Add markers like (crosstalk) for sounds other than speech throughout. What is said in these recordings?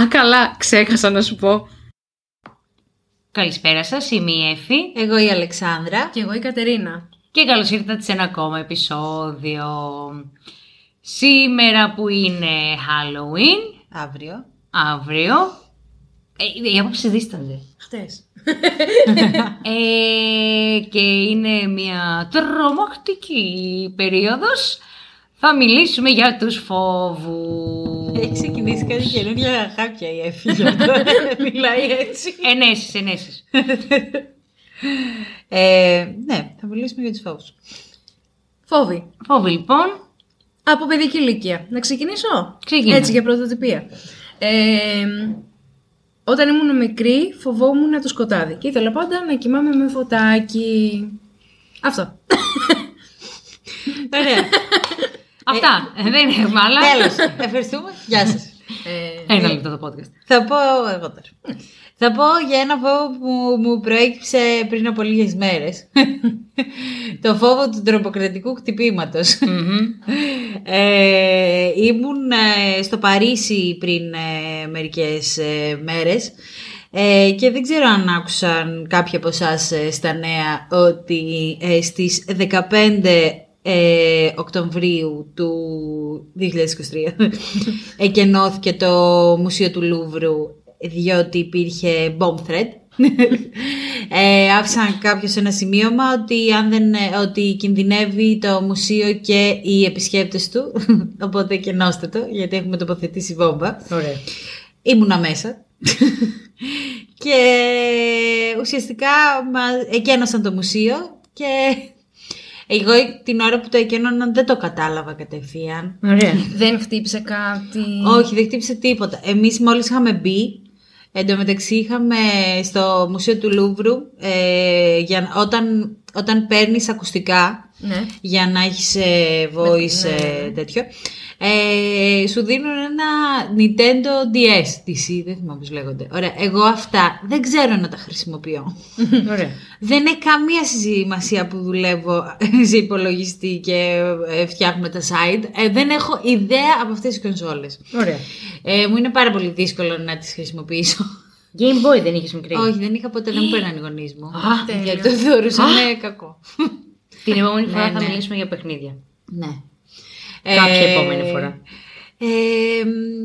Α, καλά, ξέχασα να σου πω. Καλησπέρα σας, είμαι η Εφη Εγώ η Αλεξάνδρα. Και εγώ η Κατερίνα. και καλώς ήρθατε σε ένα ακόμα επεισόδιο. Σήμερα που είναι Halloween, Αύριο. αύριο, ε, οι απόψεις δίστανται. Χτες. Ε, και είναι μια τρομακτική περίοδος. Θα μιλήσουμε για τους φόβους. Έχει ξεκινήσει κάτι καινούργια χάπια η Εφη. γι' αυτό (laughs) Μιλάει έτσι. Ενέσεις, ενέσεις. (laughs) Ε, ναι, θα μιλήσουμε για τους φόβους. Φόβοι. Φόβοι λοιπόν. Από παιδική ηλικία. Να ξεκινήσω; Ξεκινά. Έτσι για πρωτοτυπία. Ε, όταν ήμουν μικρή φοβόμουν το σκοτάδι και ήθελα πάντα να κοιμάμαι με φωτάκι. Αυτό. Ωραία. (laughs) Αυτά. Ε, δεν έχουμε άλλα. Τέλος. Ευχαριστούμε. Γεια σας. Ε, Ένα λεπτό το podcast. Θα πω εγώ τώρα. Θα πω για ένα φόβο που μου προέκυψε πριν από λίγες μέρες. (laughs) το φόβο του τροποκρατικού χτυπήματος. ε, ήμουν ε, στο Παρίσι πριν ε, μερικές ε, μέρες ε, και δεν ξέρω αν άκουσαν κάποιοι από εσάς στα νέα ότι ε, στις 15 ε, Οκτωβρίου του 2023 (laughs) εκενώθηκε το Μουσείο του Λούβρου διότι υπήρχε bomb threat. (laughs) ε, άφησαν κάποιος ένα σημείωμα ότι, αν δεν, ότι κινδυνεύει το μουσείο και οι επισκέπτες του (laughs) οπότε κενώστε το γιατί έχουμε τοποθετήσει βόμβα Ωραία. ήμουνα μέσα και ουσιαστικά μα εκένωσαν το μουσείο και εγώ την ώρα που το εκένωναν δεν το κατάλαβα κατευθείαν. Ωραία. (laughs) δεν χτύπησε κάτι. Όχι, δεν χτύπησε τίποτα. Εμείς μόλις είχαμε μπει, εν τω μεταξύ είχαμε στο Μουσείο του Λούβρου, ε, για, όταν, όταν παίρνεις ακουστικά, Ναι. για να έχεις ε, voice ε, τέτοιο, ε, σου δίνουν ένα Nintendo DS, DC, δεν θυμάμαι πώς λέγονται. Ωραία, εγώ αυτά δεν ξέρω να τα χρησιμοποιώ. (laughs) Ωραία. Δεν έχει καμία σημασία που δουλεύω (laughs) σε υπολογιστή και ε, φτιάχνουμε τα site. Ε, δεν έχω ιδέα από αυτές τις κονσόλες. Ωραία. Ε, μου είναι πάρα πολύ δύσκολο να τις χρησιμοποιήσω. Game Boy δεν είχες μικρή. Όχι, δεν είχα ποτέ, δεν μου παίρναν οι γονείς μου. Α, τέλεια. γιατί το θεωρούσαν κακό. Την επόμενη (laughs) φορά Ναι, θα ναι. μιλήσουμε για παιχνίδια. ναι. Κάποια επόμενη φορά. Ε,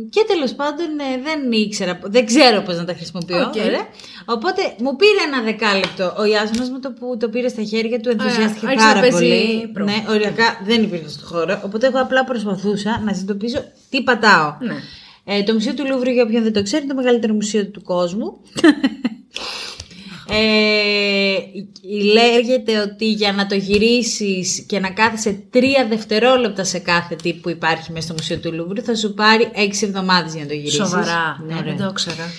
και τέλος πάντων ε, δεν ήξερα, δεν ξέρω πώς να τα χρησιμοποιώ. ΟΚ. ωραία. Οπότε μου πήρε ένα δεκάλεπτο. Ο Ιάσονας μου το που το πήρε στα χέρια του ενθουσιάστηκε άρχισε να πάρα παίζει πολύ. προ. Ναι, οριακά δεν υπήρχε στο χώρο. Οπότε εγώ απλά προσπαθούσα να συνειδητοποιήσω τι πατάω. Ναι. Ε, το Μουσείο του Λούβρου, για όποιον δεν το ξέρει, είναι το μεγαλύτερο μουσείο του κόσμου. (laughs) ε, λέγεται ότι για να το γυρίσεις και να κάθεσαι τρία δευτερόλεπτα σε κάθε τι που υπάρχει μέσα στο Μουσείο του Λούβρου θα σου πάρει έξι εβδομάδες για να το γυρίσεις. Σοβαρά. Ναι, Ναι, ρε. δεν το ήξερα.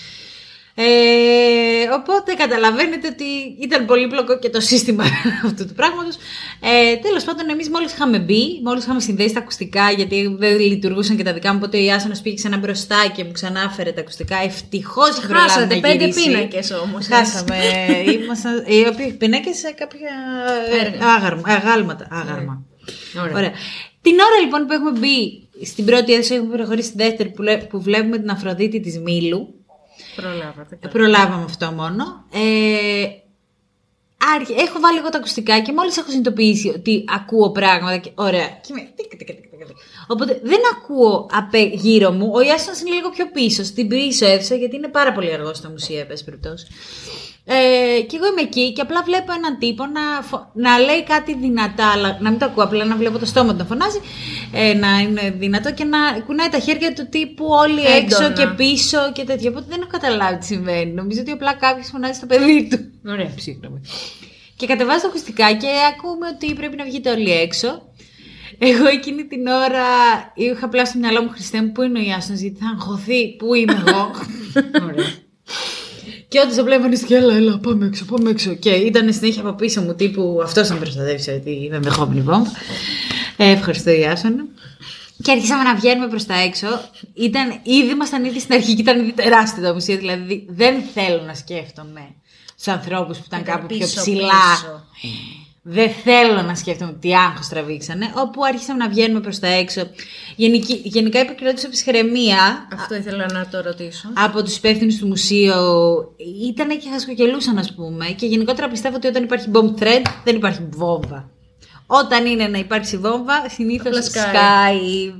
Ε, οπότε καταλαβαίνετε ότι ήταν πολύπλοκο και το σύστημα (laughs) αυτού του πράγματος. Ε, τέλος πάντων εμείς μόλις είχαμε μπει, μόλις είχαμε συνδέσει τα ακουστικά γιατί δεν λειτουργούσαν και τα δικά μου, οπότε ο Ιάσονας πήγε ξανά μπροστά και μου ξανάφερε τα ακουστικά. Ευτυχώς είχε προλάβει Χάσατε να πέντε γυρίσει. πίνακες όμως. Χάσαμε. (laughs) Ήμασταν, οι οποίοι πινάκες σε κάποια Έργα. άγαρμα, αγάλματα. Άγαρμα. Ωραία. Ωραία. Την ώρα λοιπόν που έχουμε μπει στην πρώτη αίθουσα, έχουμε προχωρήσει στη δεύτερη που, λέ- που βλέπουμε την Αφροδίτη της Μήλου. Προλάβατε. Προλάβαμε αυτό μόνο. Ε, άρχι- έχω βάλει εγώ τα ακουστικά και μόλις έχω συνειδητοποιήσει ότι ακούω πράγματα. Και, ωραία. Και είμαι, τικ, τικ, τικ, τικ, τικ. Οπότε δεν ακούω απέ, γύρω μου. Ο Ιάσονας είναι λίγο πιο πίσω, στην πίσω αίθουσα, γιατί είναι πάρα πολύ αργός στα μουσεία, εν πάση περιπτώσει. Ε, και εγώ είμαι εκεί και απλά βλέπω έναν τύπο να, φω- να λέει κάτι δυνατά, αλλά να μην το ακούω, απλά να βλέπω το στόμα του να φωνάζει, ε, να είναι δυνατό και να κουνάει τα χέρια του τύπου όλοι Έντονα. έξω και πίσω και τέτοια. Οπότε δεν έχω καταλάβει τι συμβαίνει. Νομίζω ότι απλά κάποιος φωνάζει στο παιδί του. Ωραία. Συγγνώμη. Και κατεβάζει τα ακουστικά και ακούμε ότι πρέπει να βγείτε όλοι έξω. Εγώ εκείνη την ώρα είχα απλά στο μυαλό μου Χριστέ μου, πού είναι ο Ιάσονας, γιατί θα αγχωθεί, πού είμαι εγώ; Ωραία. Και όντως απλά εμφανίστηκε, έλα, έλα, πάμε έξω, πάμε έξω. Και ήταν συνέχεια από πίσω μου τύπου, αυτός θα με προστατεύσει, γιατί είμαι ενδεχόμενη βόμβα. Ε, ευχαριστώ, Ιάσονα. Και αρχίσαμε να βγαίνουμε προς τα έξω. Ήταν, ήδη ήμασταν ήδη στην αρχή και ήταν ήδη τεράστιο το μουσείο. Δηλαδή δεν θέλω να σκέφτομαι στου ανθρώπους που ήταν Ήταν κάπου πιο πίσω, ψηλά. πίσω. Δεν θέλω να σκέφτομαι τι άγχος τραβήξανε, όπου άρχισαμε να βγαίνουμε προς τα έξω. Γενική, γενικά επικρατούσα ψυχραιμία Αυτό ήθελα να το ρωτήσω. από τους υπεύθυνους του μουσείου. Ήταν και χασκοκελούσαν, ας πούμε. Και γενικότερα πιστεύω ότι όταν υπάρχει bomb thread, δεν υπάρχει βόμβα. Όταν είναι να υπάρξει βόμβα, συνήθως Απλά σκάει.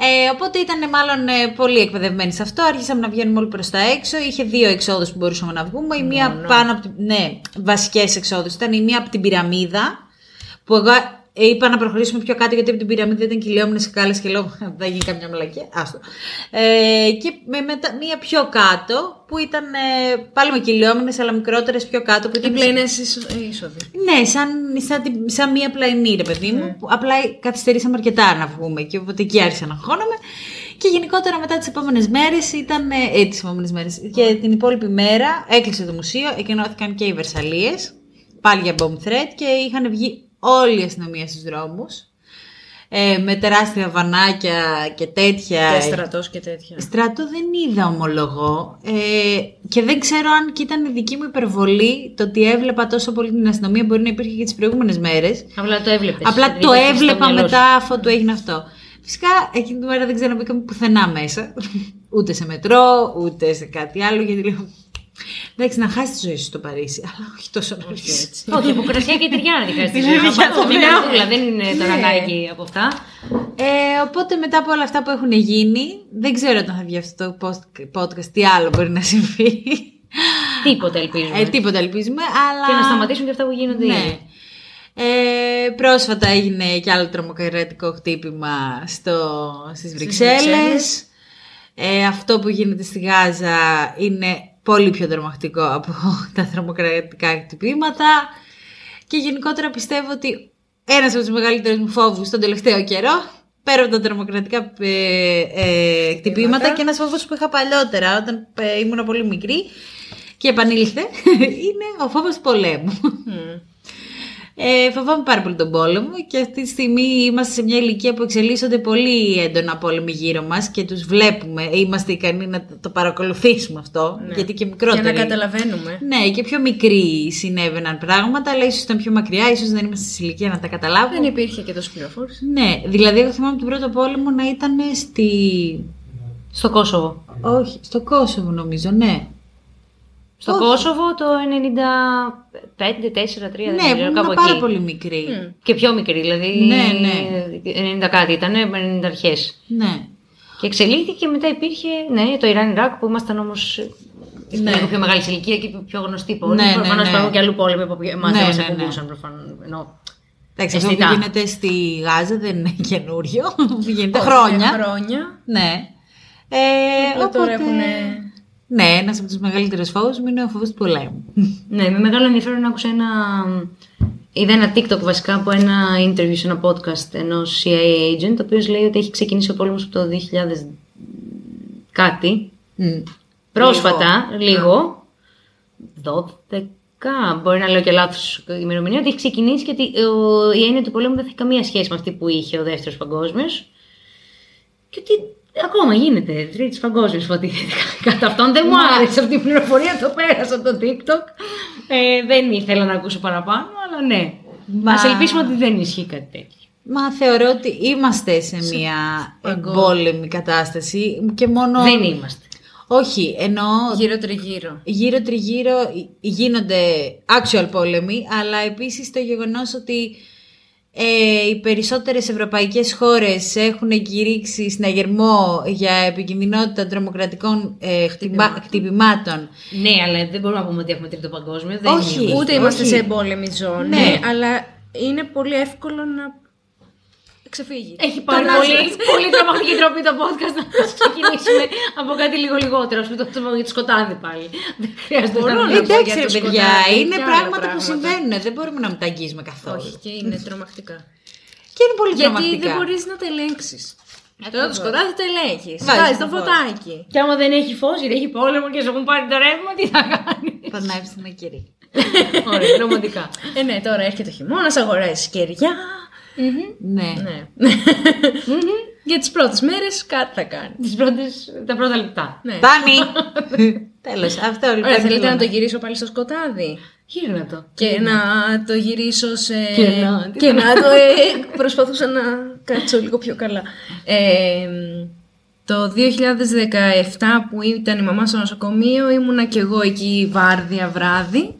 Σκάει. Ε, οπότε ήταν μάλλον ε, πολύ εκπαιδευμένοι σε αυτό. Άρχισαμε να βγαίνουμε όλοι προς τα έξω. Είχε δύο εξόδους που μπορούσαμε να βγούμε. Η μία Μόνο. πάνω από την. Ναι, βασικές εξόδους. Ήταν η μία από την πυραμίδα. Που εγώ ε, είπα να προχωρήσουμε πιο κάτω γιατί από την πυραμίδα ήταν κυλιόμενε σκάλε και λέω θα γίνει καμιά μαλακία. Άστο. Ε, και με, μετά, μία πιο κάτω που ήταν ε, πάλι με κυλιόμενε αλλά μικρότερες πιο κάτω. Που Οι ήταν πλέινε είσοδοι. ναι, σαν, σαν, τη- σαν μία πλαϊνή, ρε παιδί μου. Που απλά καθυστερήσαμε αρκετά να βγούμε και οπότε εκεί άρχισα να αγχώνομαι. Και γενικότερα μετά τις επόμενες μέρες ήταν. Ε, τις επόμενες μέρες. Και την υπόλοιπη μέρα έκλεισε το μουσείο, εκενώθηκαν και οι Βερσαλίες. Πάλι για bomb threat και είχαν βγει όλη η αστυνομία στους δρόμους. Ε, με τεράστια βανάκια και τέτοια. Και στρατός και τέτοια. Στράτο δεν είδα ομολογώ ε, και δεν ξέρω αν και ήταν η δική μου υπερβολή το ότι έβλεπα τόσο πολύ την αστυνομία μπορεί να υπήρχε και τις προηγούμενες μέρες. Απλά το έβλεπες. Απλά το έβλεπα μετά αφού του έγινε αυτό. Φυσικά εκείνη τη μέρα δεν ξέρω να μπήκαμε πουθενά μέσα. (laughs) ούτε σε μετρό, ούτε σε κάτι άλλο γιατί λέω... Εντάξει, να χάσει τη ζωή σου στο Παρίσι, αλλά όχι τόσο νωρίς. έτσι. Όχι, από κρασιά και τυριά να τη χάσει. Δηλαδή, για το Μια λέω. καρδούλα, δεν είναι το Ναι. ανάγκη από αυτά. Ε, οπότε μετά από όλα αυτά που έχουν γίνει, δεν ξέρω όταν θα βγει αυτό το post- podcast τι άλλο μπορεί να συμβεί. Τίποτα ελπίζουμε. Ε, τίποτα ελπίζουμε, αλλά... Και να σταματήσουν και αυτά που γίνονται Ναι. ήδη. Ε, πρόσφατα έγινε και άλλο τρομοκρατικό χτύπημα στο, στις Βρυξέλλες. Βρυξέλλες. Ε, αυτό που γίνεται στη Γάζα είναι πολύ πιο τρομακτικό από (laughs) τα τρομοκρατικά χτυπήματα. Και γενικότερα πιστεύω ότι ένας από τους μεγαλύτερους μου φόβους τον τελευταίο καιρό, πέρα από τα τρομοκρατικά ε, ε, χτυπήματα Χτυπήματα. και ένας φόβος που είχα παλιότερα όταν ε, ήμουν πολύ μικρή και επανήλθε, (laughs) είναι ο φόβος του πολέμου. Μμ. Ε, φοβάμαι πάρα πολύ τον πόλεμο και αυτή τη στιγμή είμαστε σε μια ηλικία που εξελίσσονται πολύ έντονα πόλεμοι γύρω μας και τους βλέπουμε. Είμαστε ικανοί να το- το παρακολουθήσουμε αυτό, Ναι. γιατί και Για μικρότεροι. να καταλαβαίνουμε. Ναι, και πιο μικροί συνέβαιναν πράγματα, αλλά ίσως ήταν πιο μακριά, ίσως δεν είμαστε σε ηλικία να τα καταλάβουμε. Δεν υπήρχε και τόσος πληροφόρησης. Ναι, δηλαδή εγώ θυμάμαι τον πρώτο πόλεμο να ήταν στη... Στο Κόσοβο. Όχι, στο Κόσοβο νομίζω, ναι. Στο Όχι. Κόσοβο το 95, 4, 3, δεν ναι, ξέρω, ήμουν κάπου πάρα εκεί. πολύ μικρή. Μμ. Και πιο μικρή, δηλαδή. Ναι, ναι. 90 κάτι ήταν, 90 αρχές. Ναι. Και εξελίχθηκε και μετά υπήρχε ναι, το Ιράν Ιράκ που ήμασταν όμως. Ναι. λίγο πιο μεγάλη σε ηλικία και πιο γνωστή πόλη. Ναι, ναι, Προφανώς ναι. υπάρχουν και αλλού πόλεμοι που εμάς Ναι, δεν μα ναι, ναι. ακουμπούσαν προφανώς. Ενώ Εντάξει, αυτό που Αισθητά. γίνεται στη Γάζα δεν είναι (laughs) καινούριο. γίνεται Όχι, χρόνια. χρόνια. Ναι. Ε, Απλά οπότε... τώρα έχουνε- Ναι, ένας από τους μεγαλύτερους φόβους μου είναι ο φόβος του πολέμου. Ναι, με μεγάλο ενδιαφέρον άκουσα ένα. Είδα ένα TikTok βασικά από ένα interview σε ένα podcast ενός CIA agent, ο οποίος λέει ότι έχει ξεκινήσει ο πόλεμος από το 2000 κάτι. Μμ. Πρόσφατα, λίγο. 12. Μπορεί να λέω και λάθος ημερομηνία. Ότι έχει ξεκινήσει και ότι ο- η έννοια του πολέμου δεν θα έχει καμία σχέση με αυτή που είχε ο δεύτερος παγκόσμιος. Και ότι ακόμα γίνεται. Τρίτης παγκόσμιο υποτίθεται. (laughs) Κατά αυτόν δεν μου άρεσε αυτή η πληροφορία. Το πέρασα από το TikTok. Ε, δεν ήθελα να ακούσω παραπάνω, αλλά ναι. Μα- Μα ελπίσουμε ότι δεν ισχύει κάτι τέτοιο. Μα θεωρώ ότι είμαστε σε μια εμπόλεμη κατάσταση και μόνο... Δεν είμαστε. Όχι, εννοώ Γύρω τριγύρω. γύρω τριγύρω γίνονται actual πόλεμοι, αλλά επίσης το γεγονός ότι ε, οι περισσότερες ευρωπαϊκές χώρες έχουν κηρύξει συναγερμό για επικινδυνότητα τρομοκρατικών ε, χτυπα- χτυπημάτων. Ναι, αλλά δεν μπορούμε να πούμε ότι έχουμε τρίτο παγκόσμιο. Δεν Όχι. είναι. Ούτε είμαστε όχι. σε εμπόλεμη ζώνη, Ναι. αλλά είναι πολύ εύκολο να ξεφύγει. Έχει πάρει Το να- πολύ, πολύ τρομακτική τροπή το podcast να ξεκινήσουμε από κάτι λίγο λιγότερο. Α πούμε το θέμα για το σκοτάδι πάλι. Δεν χρειάζεται Μπορώ να να μιλήσω. πω Εντάξει για ρε το παιδιά, σκοτάδι είναι και άλλα πράγματα που πράγματα. συμβαίνουν, δεν μπορούμε να μην τα αγγίζουμε καθόλου. Όχι, και είναι τρομακτικά. Και είναι πολύ Γιατί τρομακτικά. δεν μπορείς να τα ελέγξεις. Τώρα το σκοτάδι το ελέγχεις. Βάζεις Βάζεις το το φως. φωτάκι. Και άμα δεν έχει φως, γιατί έχει πόλεμο και σου έχουν πάρει το ρεύμα, τι θα κάνει; Πανάβει ένα κερί. Ωραία, ρομαντικά. Ε, ναι, τώρα έρχεται ο χειμώνας, αγοράζει κεριά. Ναι. Ναι. Για τις πρώτες μέρες κάτι θα κάνει. Τις πρώτες, τα πρώτα λεπτά. Ναι. Φτάνει! (laughs) Τέλος, αυτό λοιπόν. Ωραία, θέλετε ήθελα να το γυρίσω πάλι στο σκοτάδι; Γύρνα το. και να το γυρίσω σε... Και να- και να το... ε, προσπαθούσα να κάτσω λίγο πιο καλά. Ε, το 2017 που ήταν η μαμά στο νοσοκομείο ήμουνα και εγώ εκεί βάρδια βράδυ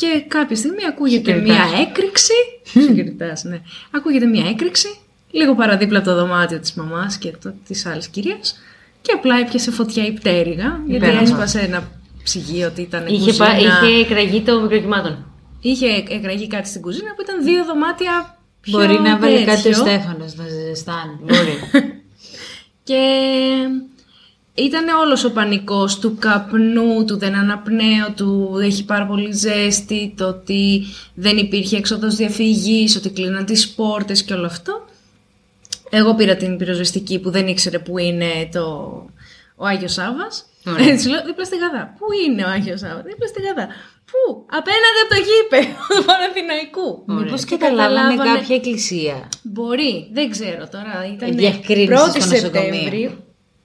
και κάποια στιγμή ακούγεται Συγκριτάς. μία έκρηξη. Συγκριτάς, ναι. Ακούγεται μία έκρηξη, λίγο παραδίπλα από το δωμάτιο της μαμάς και το, της άλλης κυρίας και απλά έπιασε φωτιά η πτέρυγα γιατί Υπέροχα. έσπασε ένα ψυγείο ότι ήταν Είχε, κουζίνα. πα- είχε εκραγεί το μικροκυμάτων. Είχε εκραγεί κάτι στην κουζίνα που ήταν δύο δωμάτια πιο Μπορεί να βάλει κάτι ο τέτοιο. Στέφανος να ζεστάνει. Μπορεί. (laughs) (laughs) Και ήταν όλος ο πανικός του καπνού, του δεν αναπνέω, του έχει πάρα πολύ ζέστη, το ότι δεν υπήρχε έξοδος διαφυγής, ότι κλείναν τις πόρτες και όλο αυτό. Εγώ πήρα την πυροσβεστική που δεν ήξερε που είναι το... ο Άγιος Σάββας. Ωραία. Έτσι λέω, δίπλα στη Γαδά. Πού είναι ο Άγιος Σάββας, δίπλα στη Γαδά. Πού, απέναντι από το γήπεδο του Παναθηναϊκού. Μήπως Και καταλάβανε καταλάβανε- κάποια εκκλησία; Μπορεί, δεν ξέρω τώρα. Ήταν Διευκρίνησες 1η στο νοσοκομείο. Σεπτέμβρη.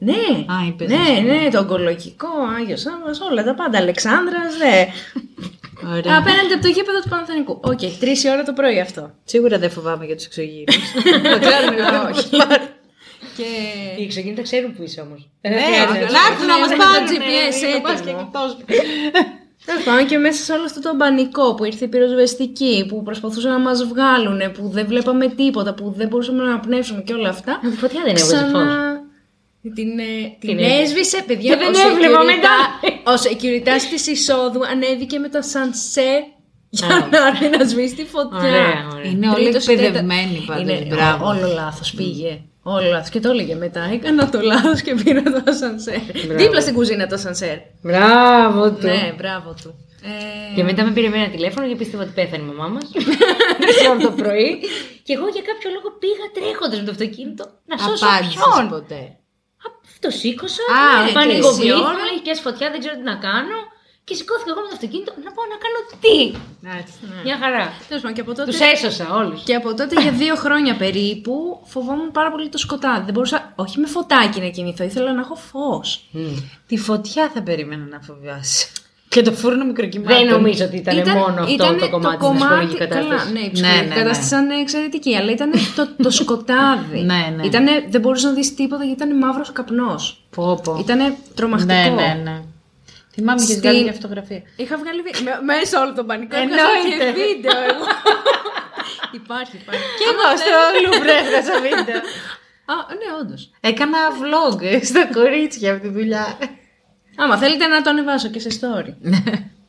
Ναι, Α, είπες ναι, νοσοκομείο. ναι, το ογκολογικό, Άγιος Σάββας, όλα τα πάντα, Αλεξάνδρας, ναι. Ωραία. Απέναντι από το γήπεδο του Παναθηνικού. ΟΚ, τρεις η ώρα το πρωί αυτό. Σίγουρα δεν φοβάμαι για τους εξωγήινους. (laughs) Όχι. Και... Οι εξωγήινοι τα ξέρουν που είσαι όμως. Ναι, ναι, να έρθουν να μας ναι, πάρουν. το GPS Ναι, να πας έτοιμο. και εκτός. Τέλος πάντων και μέσα σε όλο αυτό το πανικό που ήρθε η πυροσβεστική, που προσπαθούσαν να μας βγάλουν, που δεν βλέπαμε τίποτα, που δεν μπορούσαμε να αναπνεύσουμε και όλα αυτά. Τη φωτιά δεν έβγαζε φως. Την, ε, την Την έβγαζε. έσβησε, παιδιά. Και δεν ο έβλεπα security- μετά. Ο security της εισόδου ανέβηκε με το σανσέρ για Α. να έρθει να σβήσει τη φωτιά. Ωραία, ωραία. Είναι όλοι Τρίτος ή τέτα- εκπαιδευμένοι πάντως. Είναι, Μπράβο. Όλο λάθος πήγε. Όλο λάθος. Και το έλεγε μετά. Έκανα το λάθος και πήρα το ασανσέρ. Δίπλα στην κουζίνα το ασανσέρ. Μπράβο του. Ναι, μπράβο του. Ε, Και μετά με πήρε με ένα τηλέφωνο και πίστευα ότι πέθανε η μαμά μας. (laughs) Τρει ώρα το πρωί. Και εγώ για κάποιο λόγο πήγα τρέχοντας με το αυτοκίνητο να σώσω Απάντησες ποιον. ποτέ. Α, Το σήκωσα. Α, ναι, και πανικοβλήθηκα, εσύ ώρα. έχει πιάσει φωτιά, δεν ξέρω τι να κάνω. Και σηκώθηκα εγώ με το αυτοκίνητο να πάω να κάνω τι; Μια χαρά. τέλος πάντων, και από τότε Τους έσωσα όλους. Και από τότε για δύο χρόνια περίπου φοβόμουν πάρα πολύ το σκοτάδι. Δεν μπορούσα, όχι με φωτάκι να κινηθώ, ήθελα να έχω φως. Τη φωτιά θα περίμενα να φοβάσαι. Και το φούρνο μικροκυμάτων. Δεν νομίζω ότι ήταν, μόνο αυτό ήτανε το κομμάτι της ψυχολογικής κατάστασης. Καλά, ναι, η ψυχολογική Ναι, ναι, ναι. κατάσταση ήταν εξαιρετική, αλλά ήταν το, το σκοτάδι. (laughs) Ναι, ναι. Ήτανε, δεν μπορούσες να δεις τίποτα γιατί ήταν μαύρος καπνός. Πω, πω. Ήταν τρομακτικό. Ναι, ναι, ναι. Θυμάμαι και Στην- βγάλει μια φωτογραφία. Είχα βγάλει βίντεο. Με- Μέσα όλο τον πανικό. Εννοείται. Έβγαζα και βίντεο εγώ. (laughs) υπάρχει, υπάρχει. Και εγώ στο Λούβρο έβγαζα βίντεο. (laughs) Α, ναι, όντως. Έκανα vlog στα κορίτσια από τη δουλειά. Άμα θέλετε να το ανεβάσω και σε story.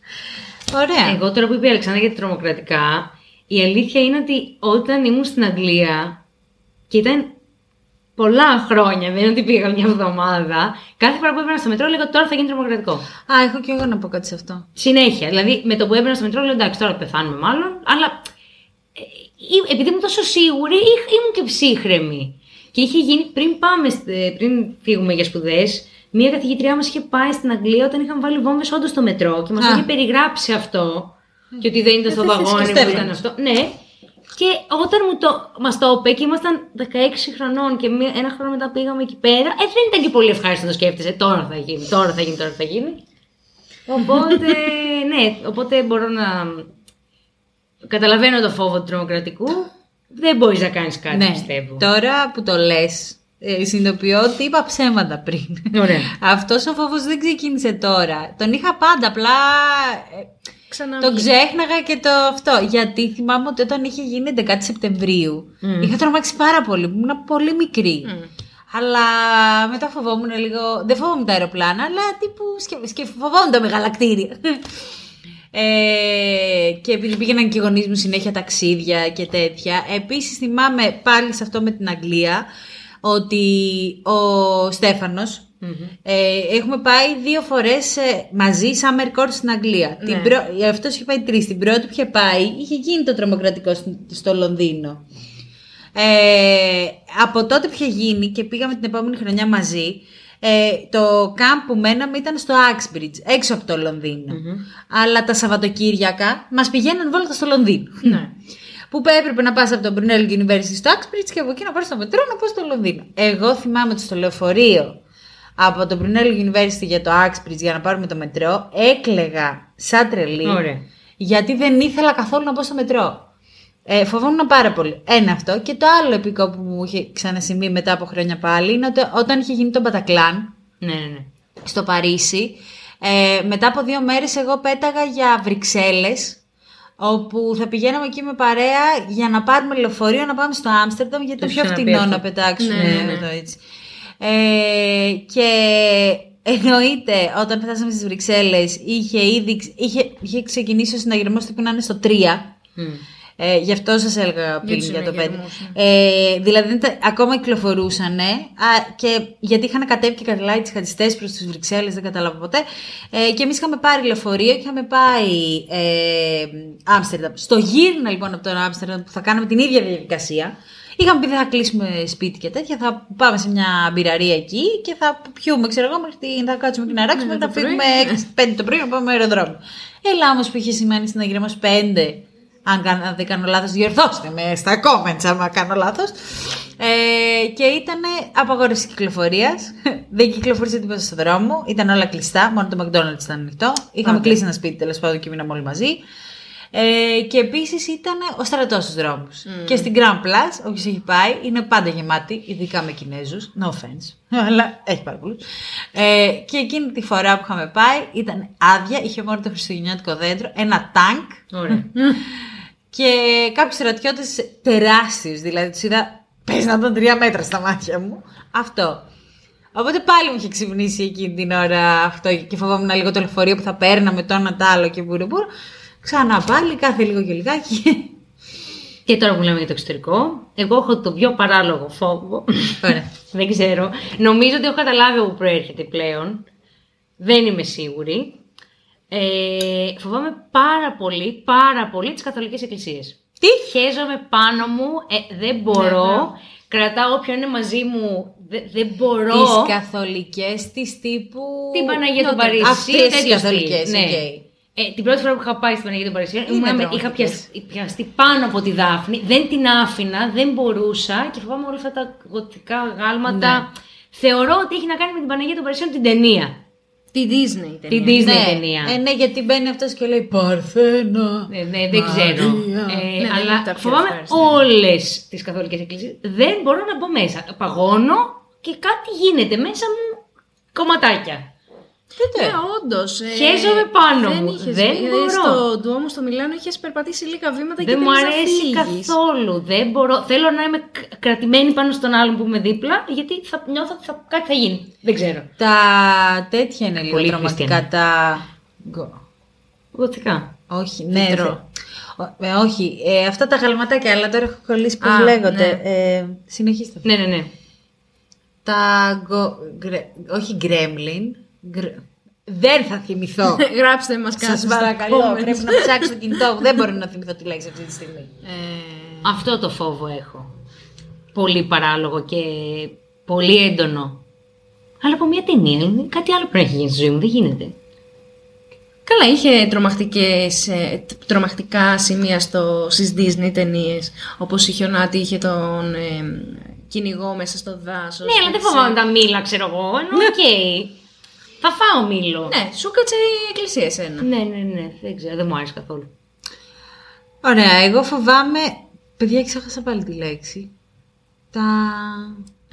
(laughs) Ωραία. Εγώ τώρα που είπε η Αλεξάνδρα για τα τρομοκρατικά, η αλήθεια είναι ότι όταν ήμουν στην Αγγλία και ήταν πολλά χρόνια, δεν είναι ότι πήγα μια εβδομάδα, κάθε φορά που έμπαινα στο μετρό έλεγα τώρα θα γίνει τρομοκρατικό. Α, έχω και εγώ να πω κάτι σε αυτό. Συνέχεια. Δηλαδή με το που έμπαινα στο μετρό λέω εντάξει τώρα πεθάνουμε μάλλον, αλλά ε, ε, επειδή ήμουν τόσο σίγουρη είχ- ήμουν και ψύχρεμη. Και είχε γίνει πριν πάμε, στε- πριν φύγουμε για σπουδές, μία καθηγητριά μας είχε πάει στην Αγγλία όταν είχαν βάλει βόμβες όντως στο μετρό και μας Α. είχε περιγράψει αυτό. Και ότι δεν ήταν στο Ε, θες και βαγόνι που Στέφανος. ήταν αυτό. Ναι. Και όταν μου το, μας το είπε και ήμασταν 16 χρονών και μία, ένα χρόνο μετά πήγαμε εκεί πέρα, ε, δεν ήταν και πολύ ευχάριστο να το σκέφτεσαι. Τώρα θα γίνει, τώρα θα γίνει, τώρα θα γίνει. Οπότε, (laughs) ναι, οπότε μπορώ να. Καταλαβαίνω το φόβο του τρομοκρατικού. Δεν μπορείς να κάνεις κάτι, ναι, πιστεύω. τώρα που το λες, ε, συνειδητοποιώ ότι είπα ψέματα πριν. Ωραία. (laughs) Αυτός ο φόβος δεν ξεκίνησε τώρα. Τον είχα πάντα, απλά ε, Ξανά τον ξέχναγα και το αυτό. Γιατί θυμάμαι ότι όταν είχε γίνει 11 Σεπτεμβρίου, είχα τρομάξει πάρα πολύ, που ήμουν πολύ μικρή. Αλλά μετά φοβόμουν λίγο. Δεν φοβόμουν τα αεροπλάνα, αλλά τύπου σκε, σκε, φοβόμουν τα μεγάλα κτίρια. (laughs) Ε, και επειδή πήγαιναν και οι γονείς μου συνέχεια ταξίδια και τέτοια. Επίσης θυμάμαι πάλι σε αυτό με την Αγγλία ότι ο στεφανος ε, έχουμε πάει δύο φορές ε, μαζί summer course στην Αγγλία. Ναι. Την πρω... Αυτός είχε πάει τρεις. Την πρώτη που είχε πάει είχε γίνει το τρομοκρατικό στο- στο Λονδίνο. Ε, από τότε που είχε γίνει και πήγαμε την επόμενη χρονιά μαζί, ε, το camp που μέναμε ήταν στο Axbridge, έξω από το λονδινο Αλλά τα Σαββατοκύριακα μας πηγαίναν βόλτα στο Λονδίνο. Ναι. (laughs) Που έπρεπε να πας από το Brunel University στο Axbridge και από εκεί να πάρεις το μετρό να πας στο Λονδίνο. Εγώ θυμάμαι ότι στο λεωφορείο από το Brunel University για το Axbridge για να πάρουμε το μετρό έκλεγα σαν τρελή. Ωραία. γιατί δεν ήθελα καθόλου να μπω στο μετρό. Ε, φοβόμουν πάρα πολύ. Ένα αυτό. Και το άλλο επικό που μου είχε ξανασυμβεί μετά από χρόνια πάλι είναι ότι όταν είχε γίνει το Μπατακλάν Ναι, ναι, ναι. στο Παρίσι, ε, μετά από δύο μέρες εγώ πέταγα για Βρυξέλλες όπου θα πηγαίναμε εκεί με παρέα για να πάρουμε λεωφορείο να πάμε στο Άμστερνταμ γιατί Το είναι πιο έχεις φτηνό ξαναπεί να αυτό. πετάξουμε Ναι, ναι, ναι. εδώ έτσι. Ε, και εννοείται όταν φτάσαμε στις Βρυξέλλες είχε ήδη είχε, είχε ξεκινήσει ο συναγερμός του που να είναι στο 3 Μμ. Ε, γι' αυτό σας έλεγα πριν τους για, το 5. συναγερμούς, Ε, δηλαδή δεν τα- ακόμα κυκλοφορούσαν και γιατί είχαν κατέβει και κατελάει τις χατιστές προς τις Βρυξέλλες, δεν κατάλαβα ποτέ. Ε, και εμείς είχαμε πάρει λεωφορείο και είχαμε πάει ε, Άμστερνταμ. Στο γύρνα λοιπόν από τον Άμστερνταμ που θα κάνουμε την ίδια διαδικασία. Είχαμε πει δεν θα κλείσουμε σπίτι και τέτοια, θα πάμε σε μια μπειραρία εκεί και θα πιούμε, ξέρω εγώ, μέχρι την, θα κάτσουμε και να ράξουμε, Ναι, θα το πρωί. φύγουμε 6-5 το πρωί να πάμε αεροδρόμιο. Έλα όμως που είχε σημαίνει στην αγγελία μας 5 αν, κα- αν δεν κάνω λάθος, διορθώστε με στα comments άμα κάνω λάθος. Ε, και ήταν απαγόρευση κυκλοφορίας. (laughs) δεν κυκλοφορήσε τίποτα στο δρόμο. Ήταν όλα κλειστά. Μόνο το McDonald's ήταν ανοιχτό. Είχαμε κλείσει ένα σπίτι τέλος πάντων και μείναμε όλοι μαζί. Ε, και επίσης ήταν ο στρατός στους δρόμους. Και στην Grand Place, όποιος έχει πάει, είναι πάντα γεμάτη, ειδικά με Κινέζους. No offense. (laughs) Αλλά έχει πάρα πολλούς. Ε, και εκείνη τη φορά που είχαμε πάει ήταν άδεια, είχε μόνο το χριστουγεννιάτικο δέντρο, ένα τάγκ Ωραία. (laughs) και κάποιους στρατιώτε τεράστιους. Δηλαδή τους είδα. Πες να ήταν τρία μέτρα στα μάτια μου. Αυτό. Οπότε πάλι μου είχε ξυπνήσει εκείνη την ώρα αυτό και φοβόμουν λίγο το λεωφορείο που θα παίρναμε το ένα τ' άλλο και μπουρουμπουρ. Ξανά πάλι, κάθε λίγο και λιγάκι. Και τώρα που λέμε για το εξωτερικό, εγώ έχω το πιο παράλογο φόβο. Ωραία. Δεν ξέρω. Νομίζω ότι έχω καταλάβει από πού προέρχεται πλέον. Δεν είμαι σίγουρη. Ε, φοβάμαι πάρα πολύ, πάρα πολύ τις καθολικές εκκλησίες. Τι; Χέζομαι πάνω μου, ε, δεν μπορώ. Κρατάω όποιον είναι μαζί μου, δε- δεν μπορώ. Τις καθολικές της τύπου. Την Παναγία του Νότε- Παρίσι. Αυτές οι τέτοιο καθολικές. στυλ, ναι. Ε, την πρώτη φορά που είχα πάει στην Παναγία του Παρισιού, Είναι ήμουν- είχα δραματικές. πιαστεί, πιαστεί πάνω από τη Δάφνη, δεν την άφηνα, δεν μπορούσα και φοβάμαι όλα αυτά τα γοτικά γάλματα. Ναι. Θεωρώ ότι έχει να κάνει με την Παναγία των Παρισιών την ταινία. Τη Disney Την ταινία. Disney Ναι. ταινία. Ε, ναι, γιατί μπαίνει αυτός και λέει Παρθένα. Ναι, ναι, δεν ξέρω. Μαρία. Ε, Ναι, δεν είναι αλλά τα πιο φοβάμαι ευχάριστα. όλες τις καθολικές εκκλησίες. Δεν μπορώ να μπω μέσα. Παγώνω και κάτι γίνεται μέσα μου κομματάκια. Ναι, όντως. Χέζομαι πάνω μου. Είχες, Δεν ε, μπορώ. Στο Ντουόμο στο Μιλάνο είχες περπατήσει λίγα βήματα και Δεν μου θέλεις να αρέσει φύγεις. καθόλου. Δεν μπορώ. Θέλω να είμαι κ- κρατημένη πάνω στον άλλον που είμαι δίπλα, γιατί θα νιώθω ότι θα, κάτι θα γίνει. Δεν ξέρω. Τα τέτοια είναι λίγο Πολύ δραματικά. χριστιανά. Τα. Γκο- Γοτικά. Όχι, ναι. Φυτρό. θε- Ο- ε, όχι, ε, αυτά τα γαλματάκια, αλλά τώρα έχω κολλήσει πώς Α, λέγονται. ναι. Ε, συνεχίστε. Ναι, ναι, ναι. Τα. γκο- γκρε- όχι γκρέμλιν. Γκρε- Δεν θα θυμηθώ. (laughs) Γράψτε μας κάτι. Σας στα παρακαλώ, comments. πρέπει να ψάξω το κινητό μου. Δεν μπορώ να θυμηθώ τη λέξη αυτή τη στιγμή. Ε, Αυτό το φόβο έχω. Πολύ παράλογο και πολύ έντονο. Αλλά από μια ταινία. Κάτι άλλο πρέπει να έχει γίνει στη ζωή μου. Δεν γίνεται. Καλά, είχε τρομακτικές, ε, τ- τρομακτικά σημεία στο, στις Disney ταινίες. Όπως είχε ο Νάτι, είχε τον ε, κυνηγό μέσα στο δάσος. Ναι, αλλά δεν έτσι. φοβάμαι τα μήλα, ξέρω εγώ. Ενώ οκ. Θα φάω μήλο. Ναι, σου κάτσε η εκκλησία εσένα. ναι, ναι, ναι. Δεν ξέρω. Δεν μου άρεσε καθόλου. Ωραία, εγώ φοβάμαι. Παιδιά, ξέχασα πάλι τη λέξη. Τα.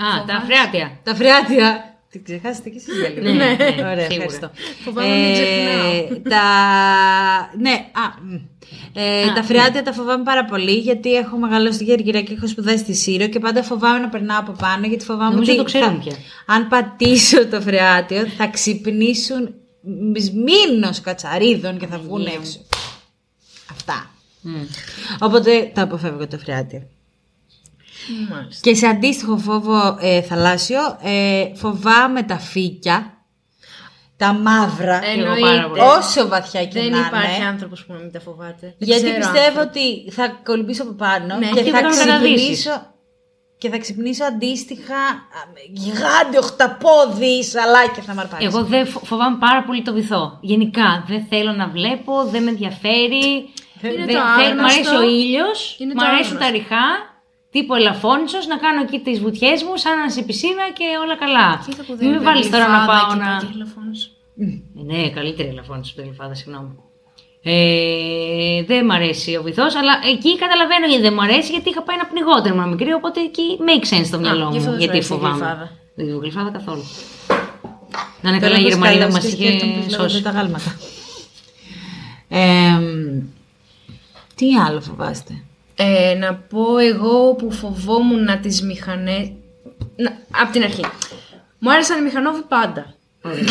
Α, τα φρεάτια. Τα φρεάτια. Την ξεχάσετε κι εσείς για λίγο. Ναι, ναι, Ωραία, σίγουρα. ευχαριστώ. Φοβάμαι να μην ξεχνάω. τα... Ναι, α, μ. ε, τα φρεάτια τα φοβάμαι πάρα πολύ γιατί έχω μεγαλώσει στη Γεργυρία και έχω σπουδάσει στη Σύρο και πάντα φοβάμαι να περνάω από πάνω γιατί φοβάμαι Νομίζω ότι το ξέρουμε θα- πια. αν πατήσω το φρεάτιο θα ξυπνήσουν μήνος κατσαρίδων και θα βγουν έξω. Αυτά. Οπότε τα αποφεύγω το φρεάτιο. Μάλιστα. Και σε αντίστοιχο φόβο ε, θαλάσσιο, ε, φοβάμαι τα φύκια, τα μαύρα, Εγώ πάρα Εννοείται. πολύ. όσο βαθιά και Δεν να υπάρχει είναι. άνθρωπος που να μην τα φοβάται. Δεν Γιατί ξέρω πιστεύω άνθρωπο. ότι θα κολυμπήσω από πάνω Ναι, και και θα θα καταδύσεις. ξυπνήσω. Και θα ξυπνήσω αντίστοιχα α, με γιγάντιο οχταπόδι σαλάκια θα με αρπάξει. Εγώ δεν φο- φοβάμαι πάρα πολύ το βυθό. Γενικά δεν θέλω να βλέπω, δεν με ενδιαφέρει. Είναι δεν, το θέλ- μ' αρέσει άγνωστο. ο ήλιος, Είναι μ' το αρέσουν τα άγνωστο. ριχά, τύπου ελαφώνησος, να κάνω εκεί τις βουτιές μου, σαν να είσαι σε πισίνα και όλα καλά. Κοίτα που Μην με δεν βάλει τώρα να πάω να. να... Ε, Ναι, καλύτερη ελαφώνησο από την ελεφάδα, συγγνώμη. Ε, δεν μ' αρέσει ο βυθός, αλλά εκεί καταλαβαίνω γιατί δεν μ' αρέσει, γιατί είχα πάει να πνιγώ όταν ήμουν μικρή, οπότε εκεί make sense στο μυαλό γι' αυτό μου. δεν σου Γιατί αρέσει η φοβάμαι. γλυφάδα. Δεν είναι γλυφάδα καθόλου. Να είναι καλά η Γερμανίδα που μας είχε σώσει. τα γάλματα. Ε, τι άλλο φοβάστε; Ε, να πω εγώ που φοβόμουν τις μηχανές... Να, απ' την αρχή. Μου άρεσαν οι μηχανόβοι πάντα.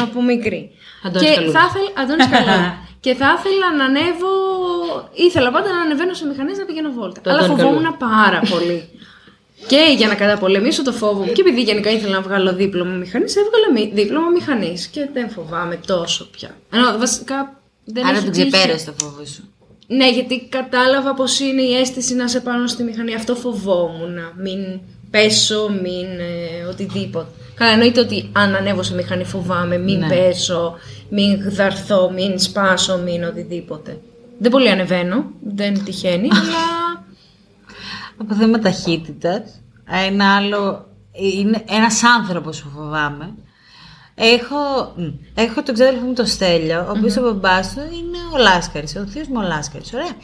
Από μικρή. Αντώνης και Καλούδης. θα ήθελα... Αντώνης (laughs) Καλούδης. και θα ήθελα να ανέβω... Ήθελα πάντα να ανεβαίνω σε μηχανές να πηγαίνω βόλτα. Το Αλλά Αντώνη φοβόμουν πάρα (laughs) πολύ. και για να καταπολεμήσω το φόβο μου. Και επειδή γενικά ήθελα να βγάλω δίπλωμα μηχανής, έβγαλα μη- δίπλωμα μηχανής. Και δεν φοβάμαι τόσο πια. Ενώ βασικά δεν Άρα έχει τον τύχει. ξεπέρασε το φόβο σου. Ναι, γιατί κατάλαβα πως είναι η αίσθηση να σε πάνω στη μηχανή. Αυτό φοβόμουν. να Μην πέσω, μην ε, οτιδήποτε. Καλά, εννοείται ότι αν ανέβω σε μηχανή φοβάμαι, μην Ναι. πέσω, μην γδαρθώ, μην σπάσω, μην οτιδήποτε. Δεν πολύ ανεβαίνω, δεν τυχαίνει, (laughs) αλλά Από θέμα ταχύτητας, ένα άλλο. Είναι ένας άνθρωπος που φοβάμαι. Έχω, μ, έχω τον ξάδελφο μου το Στέλιο, ο οποίος ο μπαμπάς του είναι ο Λάσκαρης, ο θείος μου ο Λάσκαρης, ωραία.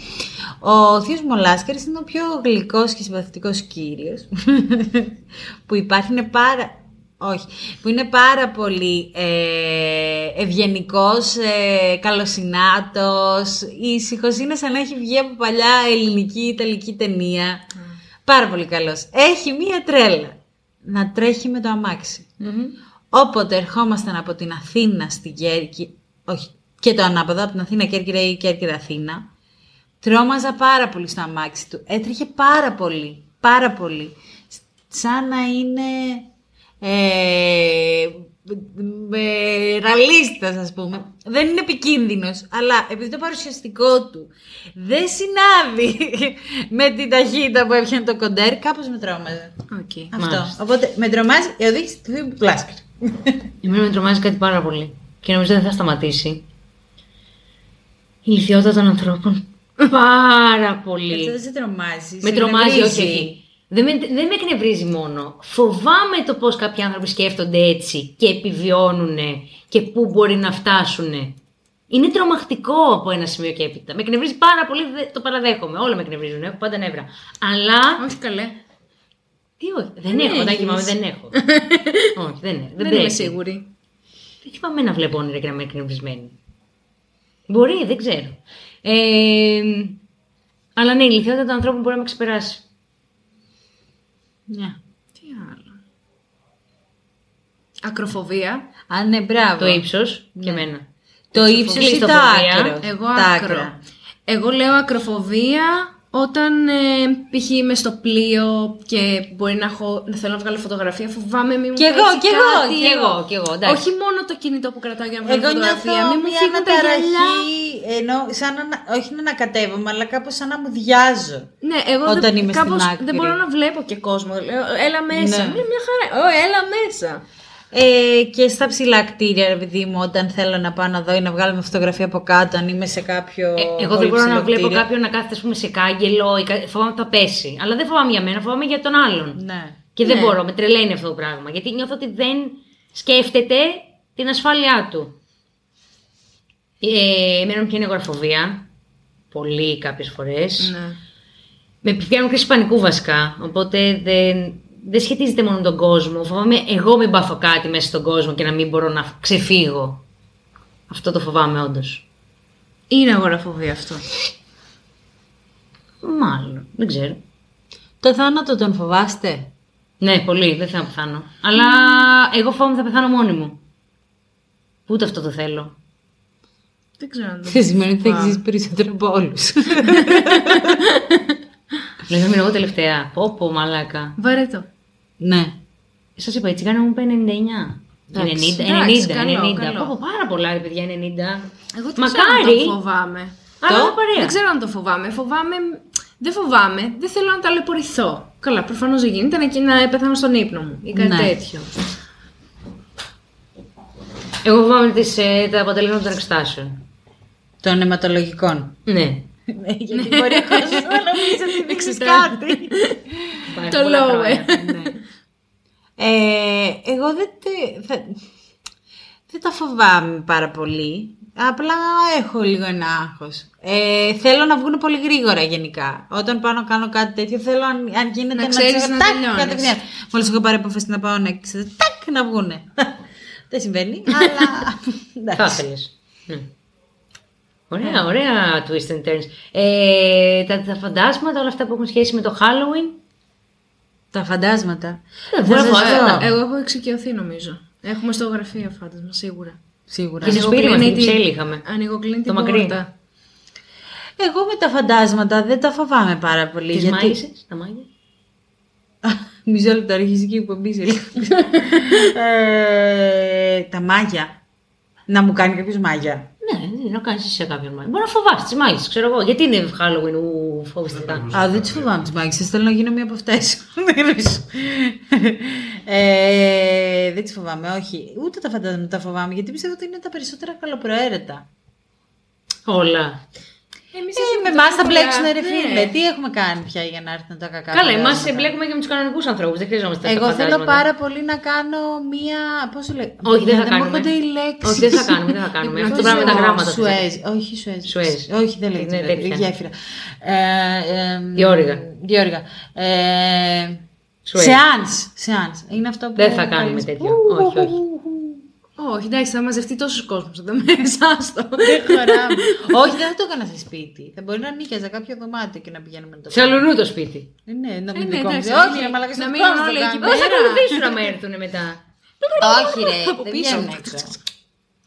Ο θείος μου ο Λάσκαρης είναι ο πιο γλυκός και συμπαθητικός κύριος (laughs) που υπάρχει, είναι πάρα, όχι, που είναι πάρα πολύ ε, ευγενικός, ε, καλοσυνάτος, ήσυχος, είναι σαν να έχει βγει από παλιά ελληνική ιταλική ταινία. Πάρα πολύ καλός. Έχει μία τρέλα να τρέχει με το αμαξι Όποτε ερχόμασταν από την Αθήνα στην Κέρκυρα, όχι, και το ανάποδο, από την Αθήνα Κέρκυρα ή Κέρκυρα Αθήνα, τρόμαζα πάρα πολύ στο αμάξι του. Έτρεχε πάρα πολύ, πάρα πολύ. Σαν να είναι ε, ε, ραλίστας, ας πούμε. Δεν είναι επικίνδυνος, αλλά επειδή το παρουσιαστικό του δεν συνάδει (laughs) με την ταχύτητα που έπιανε το κοντέρ, κάπως με τρόμαζε. Okay. Αυτό. Μάλιστα. Οπότε με τρομάζει η οδήγηση του Θείου Πλάσκαρ. Εμένα με τρομάζει κάτι πάρα πολύ. Και νομίζω δεν θα σταματήσει. Η ηλικιότητα των ανθρώπων. Πάρα Αυτό πολύ. δεν σε τρομάζει. με σε τρομάζει, εκνευρίζει. όχι, όχι. Δεν με, δεν με εκνευρίζει μόνο. Φοβάμαι το πώς κάποιοι άνθρωποι σκέφτονται έτσι και επιβιώνουν και πού μπορεί να φτάσουν. Είναι τρομακτικό από ένα σημείο και έπειτα. Με εκνευρίζει πάρα πολύ, δε- το παραδέχομαι. Όλα με εκνευρίζουν, έχω πάντα νεύρα. Αλλά. Όχι καλέ. Τι (laughs) όχι, δεν, έχω, δεν έχεις. θυμάμαι, δεν έχω. όχι, δεν, έχω, Δεν, είμαι τρέχει. σίγουρη. Δεν θυμάμαι να βλέπω όνειρα και να είμαι εκνευρισμένη. Μπορεί, δεν ξέρω. Ε, αλλά ναι, η ηλικιότητα των ανθρώπων μπορεί να με ξεπεράσει. Ναι. Τι άλλο. Ακροφοβία. Α, ναι, μπράβο. Το ύψος και εμένα. Το ύψος ή το Κλειστοφοβία. άκρος. Εγώ Τα άκρο. άκρα. Εγώ λέω ακροφοβία όταν ε, π.χ. είμαι στο πλοίο και μπορεί να, έχω, να θέλω να βγάλω φωτογραφία, φοβάμαι μη μου Κι εγώ, πέσει κι εγώ, κάτι. κι εγώ, κι εγώ, εντάξει. Όχι μόνο το κινητό που κρατάω για να βγάλω Εγώ φωτογραφία, νιώθω μη μου μια φύγουν τα γυαλιά. αναταραχή, ενώ σαν να, όχι να ανακατεύομαι, αλλά κάπως σαν να μου διάζω. Ναι, εγώ Όταν δεν, είμαι στην κάπως άκρη. δεν μπορώ να βλέπω και κόσμο. Λέω, έλα μέσα. Ναι. Ναι. μια χαρά. Ω, έλα μέσα. Ε, και στα ψηλά κτίρια, ρε παιδί μου, όταν θέλω να πάω να δω ή να βγάλω μια φωτογραφία από κάτω, αν είμαι σε κάποιο. Ε, εγώ πολύ δεν μπορώ να ψηλό βλέπω κτίριο. κάποιον να κάθεται ας πούμε, σε κάγκελο ή κα- φοβάμαι ότι θα πέσει. Αλλά δεν φοβάμαι για μένα, φοβάμαι για τον άλλον. Ναι. Και δεν Ναι. μπορώ, με τρελαίνει αυτό το πράγμα. Γιατί νιώθω ότι δεν σκέφτεται την ασφάλειά του. Ε, εμένα μου πιάνει αγοραφοβία. Πολύ κάποιες φορές. Ναι. Με πιάνουν κρίση πανικού βασικά. Οπότε δεν, δεν σχετίζεται μόνο με τον κόσμο. Φοβάμαι εγώ μην πάθω κάτι μέσα στον κόσμο και να μην μπορώ να ξεφύγω. Αυτό το φοβάμαι όντως. Είναι αγοραφοβία αυτό. Μάλλον. Δεν ξέρω. Το θάνατο τον φοβάστε; Ναι, πολύ. Δεν θέλω να πεθάνω. Αλλά εγώ φοβάμαι θα πεθάνω μόνη μου. Ούτε αυτό το θέλω. Δεν ξέρω αν το Δεν σημαίνει ότι θα έχει ζήσει περισσότερο από όλους. (laughs) Δηλαδή θα μείνω εγώ τελευταία. Πω πω μαλάκα. Βαρετό. ναι. Σας είπα, η τσιγάρα μου είπε 99. 90, 90, 90. Εντάξει, καλό, καλό. Πω, πω, πάρα πολλά ρε παιδιά, 90. Εγώ δεν Μακάρι. ξέρω αν το φοβάμαι. Αλλά Το; είναι παρέα. Δεν ξέρω αν το φοβάμαι. Φοβάμαι. Δεν φοβάμαι. Δεν θέλω να ταλαιπωρηθώ. Καλά, προφανώς δεν γίνεται να, να πεθάνω στον ύπνο μου ή κάτι Ναι. τέτοιο. Εγώ φοβάμαι τις, ε, τα αποτελέσματα των εξετάσεων. Των αιματολογικών. Ναι. Ναι, γιατί μπορεί ο κόσμος να νομίζει ότι δείξει Εξετά- κάτι. Υπάρχουν Το πολλά low, πράγματα. ναι. Ε, εγώ δεν. τε- θα, Δεν τα φοβάμαι πάρα πολύ. Απλά έχω λίγο ένα άγχος. Ε, θέλω να βγουν πολύ γρήγορα γενικά. Όταν πάω να κάνω κάτι τέτοιο, θέλω αν, αν γίνεται Να να, ξέρεις ξέρω, να τάκ, τελειώνεις. κατευθείαν. Μόλις έχω πάρει απόφαση να πάω να ξέρω, τάκ, να βγούνε. (laughs) Δεν συμβαίνει, αλλά Θα εντάξει. Ήθελε. Ναι. Ωραία, ωραία twist and turns. Ε, τα, τα φαντάσματα, όλα αυτά που έχουν σχέση με το Halloween. Τα φαντάσματα. Ναι, Θα μπορεί να σας φαντάσματα. πω. Εγώ έχω εξοικειωθεί νομίζω. Έχουμε στο γραφείο φάντασμα, σίγουρα. Σίγουρα. Και σε σπίτι μας, Ανοιγοκλίνει την την- ψέλη είχαμε. Ανοιγοκλίνει Το την μακρύ. πόρτα. Εγώ με τα φαντάσματα δεν τα φοβάμαι πάρα πολύ. Τις γιατί... μάγισσες, τα μάγια. (laughs) Μισό λεπτό, αρχίζει και η εκπομπή σε λίγο. (laughs) ε, τα μάγια. Να μου κάνει κάποιος μάγια. Ναι, να κάνεις σε κάποιον μάγια. Μπορεί να φοβάσαι τις μάγισσες, ξέρω εγώ. Γιατί είναι Halloween ου, φοβιστικά. Α, δεν τις φοβάμαι τις μάγισσε. Θέλω να γίνω μία από αυτές. (laughs) ε, δεν τις φοβάμαι, όχι. Ούτε τα φαντάσματα τα φοβάμαι, γιατί πιστεύω ότι είναι τα περισσότερα καλοπροαίρετα. Όλα. Εμείς Ε, έχουμε με τόσο εμάς θα πολλά- μπλέξουν ρε Ναι. φίλε. Τι έχουμε κάνει πια για να έρθουν τα κακά. Καλά, εμάς αποτελέσματα. εμπλέκουμε και με τους κανονικούς ανθρώπους. Δεν χρειαζόμαστε τα Εγώ θέλω φαντάσματα. πάρα πολύ να κάνω μία. Πώς το λέω. Όχι, δεν θα μου κάνουμε. έρχονται οι λέξει. Όχι, δεν θα κάνουμε, δεν θα κάνουμε. (laughs) Αυτό το πράγμα με τα γράμματα. Σουέζ. Όχι, Σουέζ. Σουέζ. Όχι, δεν λέγεται. Είναι βέβαια. τέτοια. Γέφυρα. Ε, ε, Διόρυγα. Διόρυγα. Ε, Σουέζ. Σεάνς. Σεάνς. Είναι αυτό που. Δεν θα κάνουμε κάνεις. τέτοιο. Όχι, όχι. Όχι, εντάξει, θα μαζευτεί τόσος κόσμος εδώ μέσα. άστο. Δεν χωράμε. (laughs) Όχι, δεν θα το έκανα σε σπίτι. Θα μπορεί να νοίκιαζα κάποιο δωμάτιο και να πηγαίνουμε να το Σε αλλονού το σπίτι. Ε, Ναι, να Ε, μην ναι, δικό μου. εντάξει, Όχι, να ρε μην- μαλάκα, να στο μείνουν δικό μου όλοι το εκεί κάνω. Όχι, θα ακολουθήσουν να με έρθουν μετά. Όχι, ρε, Από δεν πίσω. βγαίνουν έξω.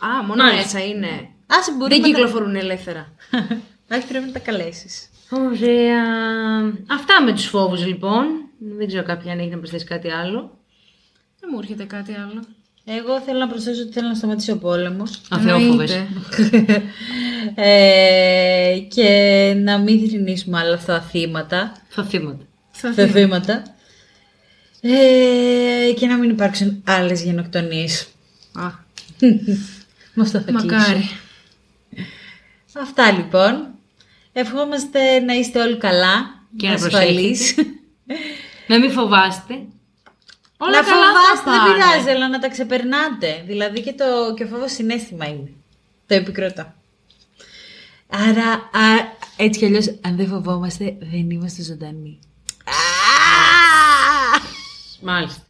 Α, μόνο Μάλιστα. μέσα είναι. Άσε Δεν μπορούμε να... κυκλοφορούν ελεύθερα. (laughs) Όχι, πρέπει να τα καλέσεις. Ωραία. Αυτά με τους φόβους λοιπόν. Δεν ξέρω κάποια αν έχει να προσθέσεις κάτι άλλο. Δεν μου έρχεται κάτι άλλο. Εγώ θέλω να προσθέσω ότι θέλω να σταματήσει ο πόλεμος. Αθεόφοβες. Εννοείται. (laughs) ε, και να μην θρυνήσουμε άλλα αυτά τα θύματα. Θα θύματα. Θα Τα θύματα. Ε, και να μην υπάρξουν άλλες γενοκτονίες. Α, (laughs) Με αυτό θα κλείσω. μακάρι. Αυτά λοιπόν. Ευχόμαστε να είστε όλοι καλά. Και να ασφαλείς. Να μην φοβάστε. Όλα να καλά φοβάστε, θα δεν πάνε. πειράζει, αλλά να τα ξεπερνάτε. Δηλαδή και, το, και ο φόβος συνέστημα είναι. Το επικροτώ. Άρα, α, έτσι κι αλλιώς, αν δεν φοβόμαστε, δεν είμαστε ζωντανοί. Μάλιστα.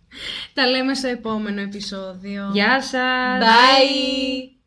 Τα λέμε στο επόμενο επεισόδιο. Γεια σας. Bye!